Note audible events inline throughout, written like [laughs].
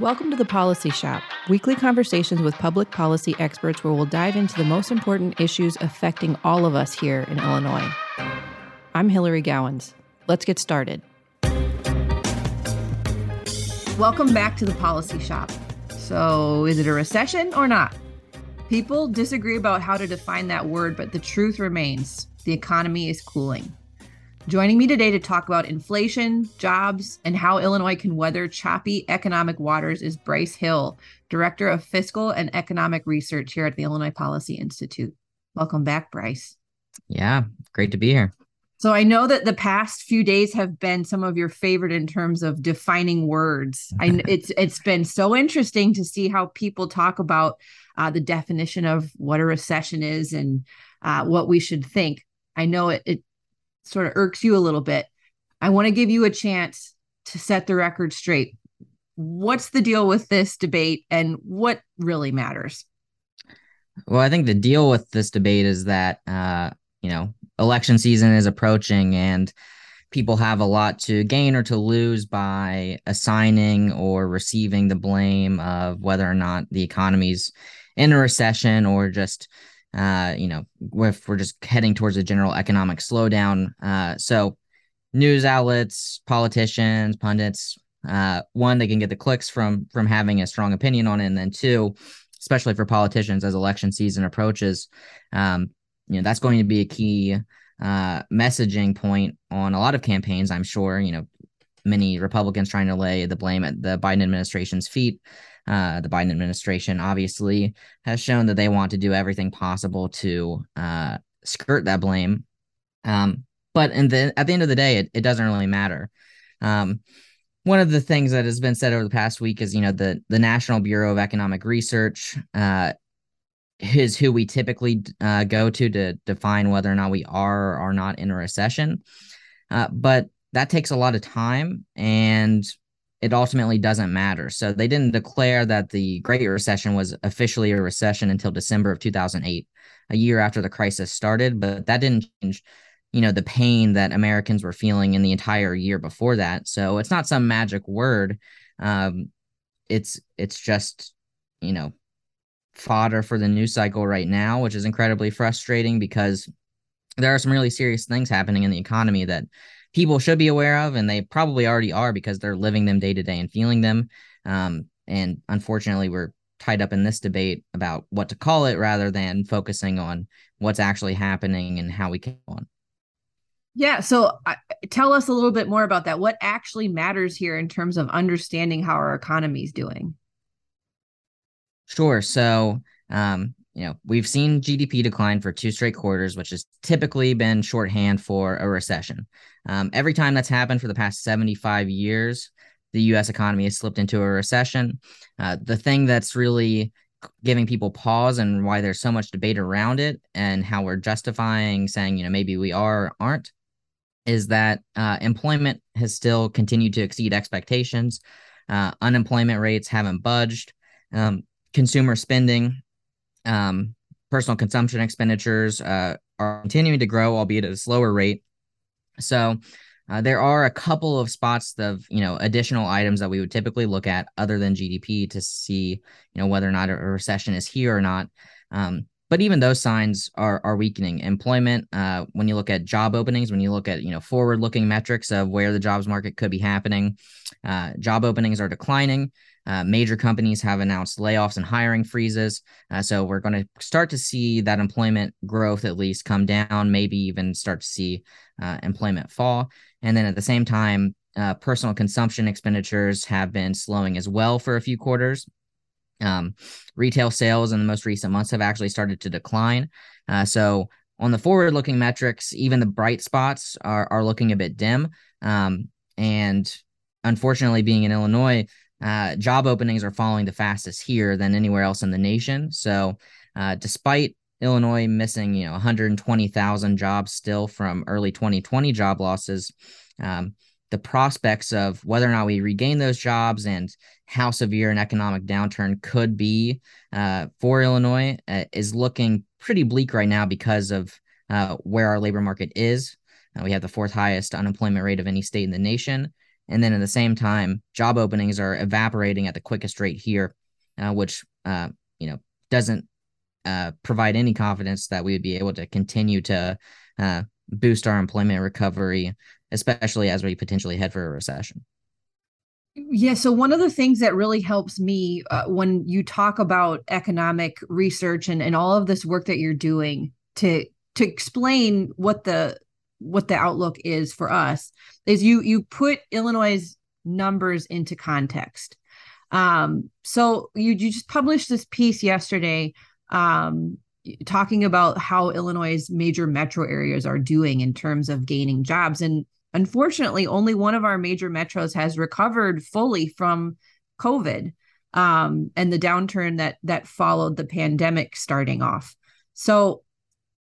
Welcome to the Policy Shop, weekly conversations with public policy experts where we'll dive into the most important issues affecting all of us here in Illinois. I'm Hilary Gowins. Let's get started. Welcome back to the Policy Shop. So, is it a recession or not? People disagree about how to define that word, but the truth remains the economy is cooling. Joining me today to talk about inflation, jobs, and how Illinois can weather choppy economic waters is Bryce Hill, Director of Fiscal and Economic Research here at the Illinois Policy Institute. Welcome back, Bryce. Yeah, great to be here. So I know that the past few days have been some of your favorite in terms of defining words. I [laughs] it's it's been so interesting to see how people talk about uh, the definition of what a recession is and uh, what we should think. I know it, it sort of irks you a little bit, I want to give you a chance to set the record straight. What's the deal with this debate and what really matters? Well, I think the deal with this debate is that, uh, you know, election season is approaching and people have a lot to gain or to lose by assigning or receiving the blame of whether or not the economy's in a recession or just uh, you know, if we're just heading towards a general economic slowdown. Uh, so news outlets, politicians, pundits, uh, one, they can get the clicks from from having a strong opinion on it, and then two, especially for politicians as election season approaches, um, you know, that's going to be a key uh, messaging point on a lot of campaigns. I'm sure, you know, many Republicans trying to lay the blame at the Biden administration's feet. Uh, the Biden administration obviously has shown that they want to do everything possible to uh, skirt that blame. Um, but in the, at the end of the day, it, it doesn't really matter. Um, one of the things that has been said over the past week is, you know, the the National Bureau of Economic Research uh, is who we typically uh, go to to define whether or not we are or are not in a recession. Uh, but that takes a lot of time and it ultimately doesn't matter. So they didn't declare that the Great Recession was officially a recession until December of 2008, a year after the crisis started, but that didn't change you know the pain that Americans were feeling in the entire year before that. So it's not some magic word. Um, it's it's just you know fodder for the news cycle right now, which is incredibly frustrating because there are some really serious things happening in the economy that people should be aware of, and they probably already are because they're living them day to day and feeling them. Um, and unfortunately, we're tied up in this debate about what to call it rather than focusing on what's actually happening and how we can on. Yeah. So uh, tell us a little bit more about that. What actually matters here in terms of understanding how our economy is doing? Sure. So, um, you know, we've seen GDP decline for two straight quarters, which has typically been shorthand for a recession. Um, every time that's happened for the past 75 years, the US economy has slipped into a recession. Uh, the thing that's really giving people pause and why there's so much debate around it and how we're justifying saying, you know, maybe we are or aren't is that uh, employment has still continued to exceed expectations. Uh, unemployment rates haven't budged. Um, consumer spending um, personal consumption expenditures uh, are continuing to grow, albeit at a slower rate. So uh, there are a couple of spots of you know additional items that we would typically look at other than GDP to see you know whether or not a recession is here or not. Um, but even those signs are are weakening. Employment, uh, when you look at job openings, when you look at you know forward looking metrics of where the jobs market could be happening, uh, job openings are declining. Uh, major companies have announced layoffs and hiring freezes. Uh, so we're going to start to see that employment growth at least come down, maybe even start to see uh, employment fall. And then at the same time, uh, personal consumption expenditures have been slowing as well for a few quarters. Um, retail sales in the most recent months have actually started to decline. Uh, so on the forward looking metrics, even the bright spots are, are looking a bit dim. Um, and unfortunately, being in Illinois, uh, job openings are falling the fastest here than anywhere else in the nation. So, uh, despite Illinois missing, you know, 120,000 jobs still from early 2020 job losses, um, the prospects of whether or not we regain those jobs and how severe an economic downturn could be uh, for Illinois uh, is looking pretty bleak right now because of uh, where our labor market is. Uh, we have the fourth highest unemployment rate of any state in the nation and then at the same time, job openings are evaporating at the quickest rate here, uh, which uh, you know doesn't provide any confidence that we would be able to continue to boost our employment recovery, especially as we potentially head for a recession. Yeah. So, one of the things that really helps me uh, when you talk about economic research and, and all of this work that you're doing to to explain what the what the outlook is for us is you you put Illinois' numbers into context. Um, so you you just published this piece yesterday um, talking about how Illinois' major metro areas are doing in terms of gaining jobs. And unfortunately, only one of our major metros has recovered fully from COVID um, and the downturn that that followed the pandemic starting off. So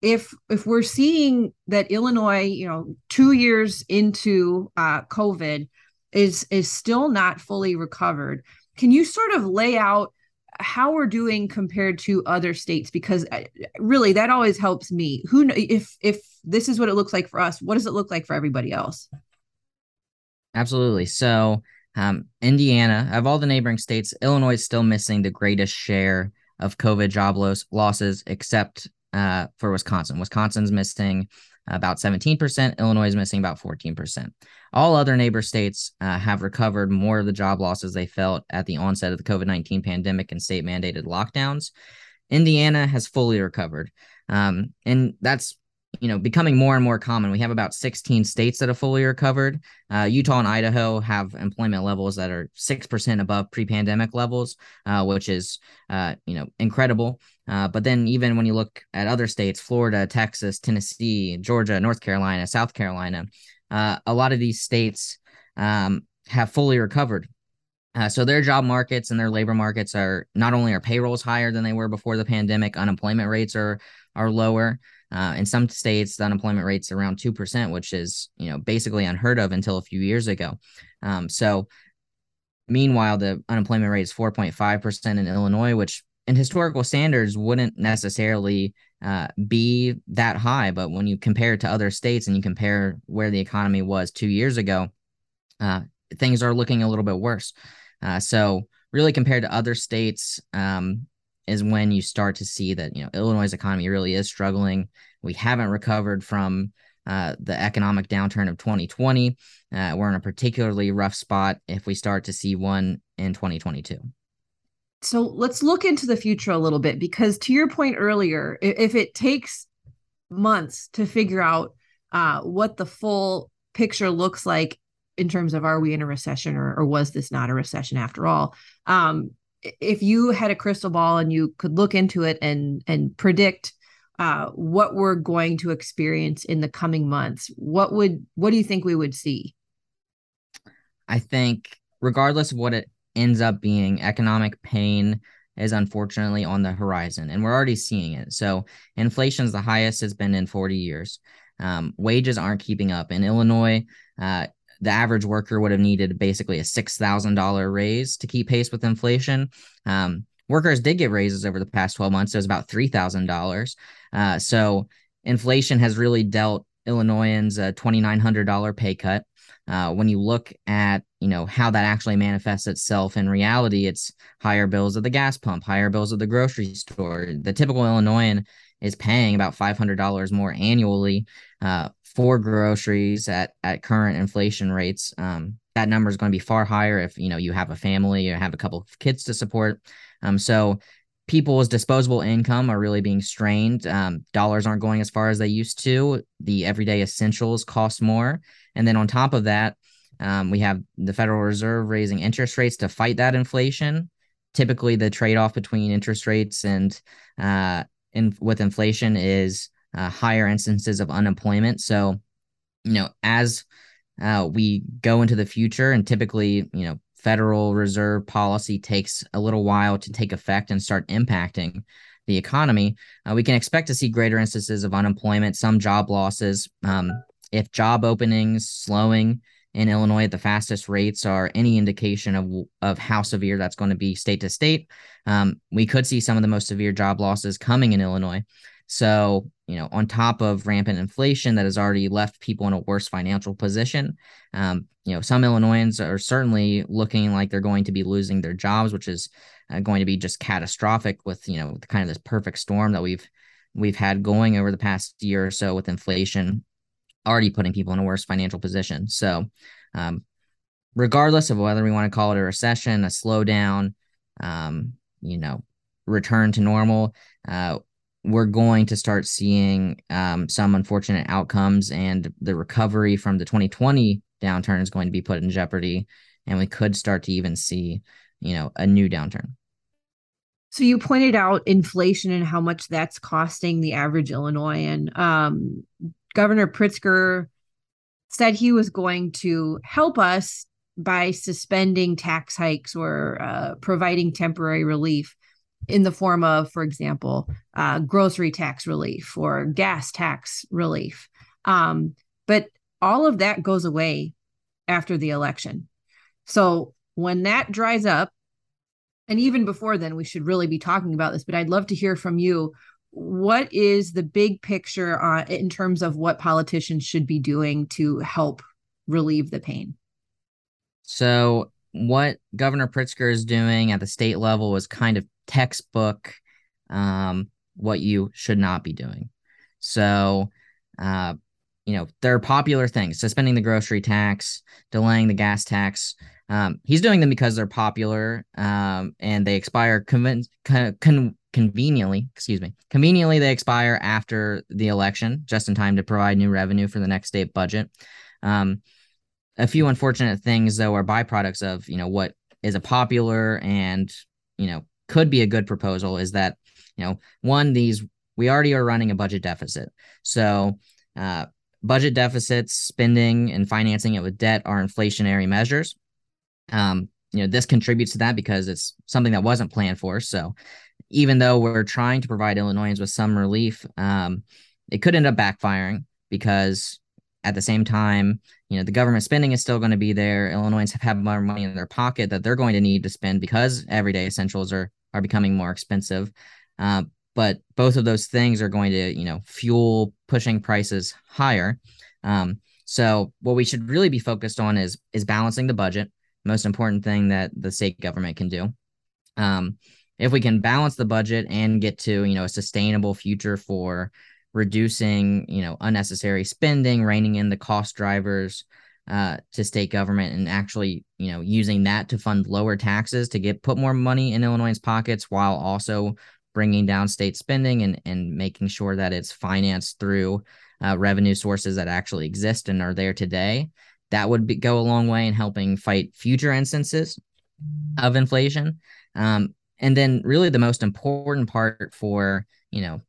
if if we're seeing that Illinois, you know, two years into uh, COVID, is is still not fully recovered, can you sort of lay out how we're doing compared to other states because uh, really that always helps me. Who if if this is what it looks like for us what does it look like for everybody else? Absolutely. So um, indiana of all the neighboring states illinois is still missing the greatest share of covid job loss, losses except uh, for wisconsin. Wisconsin's missing about 17%. Illinois is missing about 14%. All other neighbor states uh, have recovered more of the job losses they felt at the onset of the COVID 19 pandemic and state mandated lockdowns. Indiana has fully recovered. Um, and that's you know becoming more and more common we have about 16 states that have fully recovered uh, utah and idaho have employment levels that are 6% above pre-pandemic levels uh, which is uh, you know incredible uh, but then even when you look at other states florida texas tennessee georgia north carolina south carolina uh, a lot of these states um, have fully recovered uh, so their job markets and their labor markets are not only are payrolls higher than they were before the pandemic, unemployment rates are are lower. Uh, in some states, the unemployment rate's around 2%, which is, you know, basically unheard of until a few years ago. Um, so meanwhile, the unemployment rate is 4.5% in Illinois, which in historical standards wouldn't necessarily uh, be that high. But when you compare it to other states and you compare where the economy was two years ago, uh, things are looking a little bit worse. Uh, so really compared to other states, um, is when you start to see that you know Illinois' economy really is struggling. We haven't recovered from uh, the economic downturn of 2020. Uh, we're in a particularly rough spot if we start to see one in 2022. So let's look into the future a little bit because, to your point earlier, if it takes months to figure out uh, what the full picture looks like in terms of are we in a recession or, or was this not a recession after all, um, if you had a crystal ball and you could look into it and and predict uh, what we're going to experience in the coming months, what would what do you think we would see? I think, regardless of what it ends up being, economic pain is unfortunately on the horizon, and we're already seeing it. So, inflation is the highest it's been in 40 years. Um, wages aren't keeping up in Illinois. Uh, the average worker would have needed basically a $6,000 raise to keep pace with inflation. Um, workers did get raises over the past 12 months. So it was about $3,000. Uh, so inflation has really dealt Illinoisans a $2,900 pay cut. Uh, when you look at you know how that actually manifests itself in reality, it's higher bills at the gas pump, higher bills at the grocery store. The typical Illinoisan is paying about $500 more annually uh, for groceries at, at current inflation rates. Um, that number is going to be far higher if you know you have a family or have a couple of kids to support. Um, so people's disposable income are really being strained. Um, dollars aren't going as far as they used to. The everyday essentials cost more, and then on top of that, um, we have the Federal Reserve raising interest rates to fight that inflation. Typically, the trade off between interest rates and uh, in with inflation is uh, higher instances of unemployment. So, you know, as uh, we go into the future, and typically, you know, Federal Reserve policy takes a little while to take effect and start impacting the economy, uh, we can expect to see greater instances of unemployment, some job losses. Um, if job openings slowing in Illinois at the fastest rates are any indication of of how severe that's going to be state to state, um, we could see some of the most severe job losses coming in Illinois. So you know, on top of rampant inflation that has already left people in a worse financial position. Um, you know, some Illinoisans are certainly looking like they're going to be losing their jobs, which is uh, going to be just catastrophic with you know kind of this perfect storm that we've we've had going over the past year or so with inflation already putting people in a worse financial position. So, um, regardless of whether we want to call it a recession, a slowdown, um, you know, return to normal, uh, we're going to start seeing um, some unfortunate outcomes, and the recovery from the 2020 downturn is going to be put in jeopardy, and we could start to even see, you know, a new downturn. So you pointed out inflation and how much that's costing the average Illinoisan. Um, Governor Pritzker said he was going to help us by suspending tax hikes or uh, providing temporary relief in the form of, for example, uh, grocery tax relief or gas tax relief. Um, but all of that goes away after the election. So when that dries up, and even before then, we should really be talking about this, but I'd love to hear from you. What is the big picture on, in terms of what politicians should be doing to help relieve the pain? So, what Governor Pritzker is doing at the state level is kind of textbook um, what you should not be doing. So, uh, you know, there are popular things suspending the grocery tax, delaying the gas tax. Um, he's doing them because they're popular um, and they expire con- con- conveniently, excuse me, conveniently they expire after the election, just in time to provide new revenue for the next state budget. Um, a few unfortunate things, though, are byproducts of you know what is a popular and you know could be a good proposal is that you know one these we already are running a budget deficit. So uh, budget deficits spending and financing it with debt are inflationary measures. Um, you know this contributes to that because it's something that wasn't planned for. So even though we're trying to provide illinoisans with some relief um, it could end up backfiring because at the same time you know the government spending is still going to be there illinoisans have, have more money in their pocket that they're going to need to spend because everyday essentials are are becoming more expensive. Uh, but both of those things are going to, you know, fuel pushing prices higher. Um, so what we should really be focused on is is balancing the budget. Most important thing that the state government can do. Um, if we can balance the budget and get to, you know, a sustainable future for reducing, you know, unnecessary spending, reining in the cost drivers, uh, to state government and actually, you know, using that to fund lower taxes to get put more money in Illinois' pockets while also bringing down state spending and, and making sure that it's financed through uh, revenue sources that actually exist and are there today. That would be, go a long way in helping fight future instances of inflation. Um, and then, really, the most important part for, you know,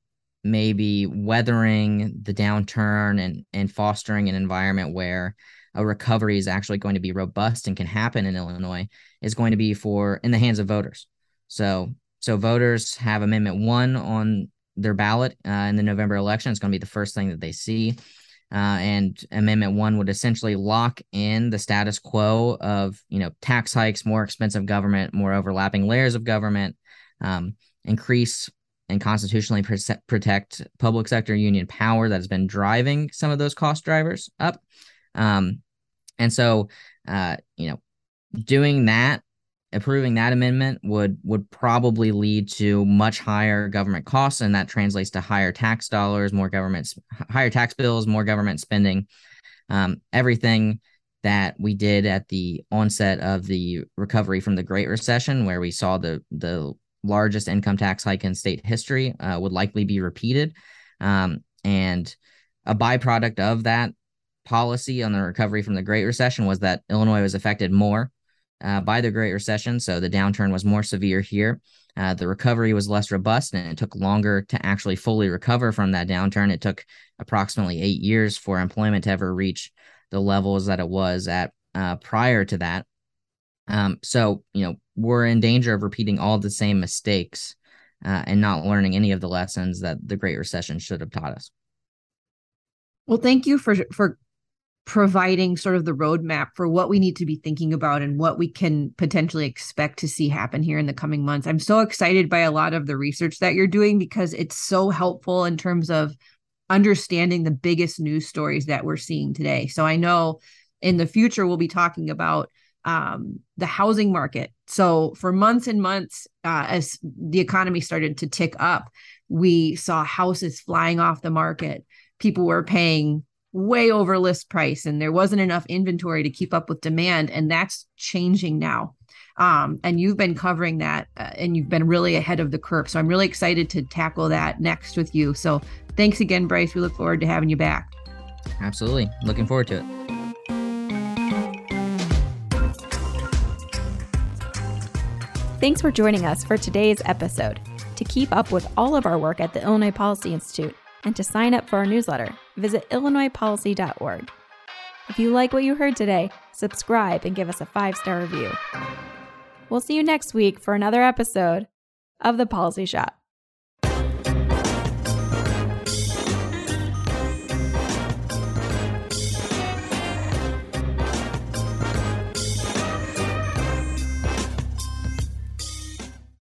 maybe weathering the downturn and, and fostering an environment where a recovery is actually going to be robust and can happen in Illinois is going to be for in the hands of voters. So so voters have Amendment One on their ballot uh, in the November election. It's going to be the first thing that they see. Uh, and Amendment One would essentially lock in the status quo of you know tax hikes, more expensive government, more overlapping layers of government, um, increase and constitutionally protect public sector union power that has been driving some of those cost drivers up. Um, and so, uh, you know, doing that, approving that amendment would would probably lead to much higher government costs, and that translates to higher tax dollars, more government, higher tax bills, more government spending. Um, everything that we did at the onset of the recovery from the Great Recession, where we saw the the largest income tax hike in state history, uh, would likely be repeated. Um, and a byproduct of that policy on the recovery from the Great Recession was that Illinois was affected more uh, by the Great Recession. So the downturn was more severe here. Uh, the recovery was less robust and it took longer to actually fully recover from that downturn. It took approximately eight years for employment to ever reach the levels that it was at uh, prior to that. Um, so, you know, we're in danger of repeating all the same mistakes uh, and not learning any of the lessons that the Great Recession should have taught us. Well, thank you for for providing sort of the roadmap for what we need to be thinking about and what we can potentially expect to see happen here in the coming months. I'm so excited by a lot of the research that you're doing because it's so helpful in terms of understanding the biggest news stories that we're seeing today. So I know in the future we'll be talking about um, the housing market. So for months and months, uh, as the economy started to tick up, we saw houses flying off the market. People were paying way over list price, and there wasn't enough inventory to keep up with demand, and that's changing now. Um, and you've been covering that, uh, and you've been really ahead of the curve. So I'm really excited to tackle that next with you. So thanks again, Bryce. We look forward to having you back. Absolutely, looking forward to it. Thanks for joining us for today's episode. To keep up with all of our work at the Illinois Policy Institute and to sign up for our newsletter, visit illinoispolicy.org. If you like what you heard today, subscribe and give us a five star review. We'll see you next week for another episode of The Policy Shop.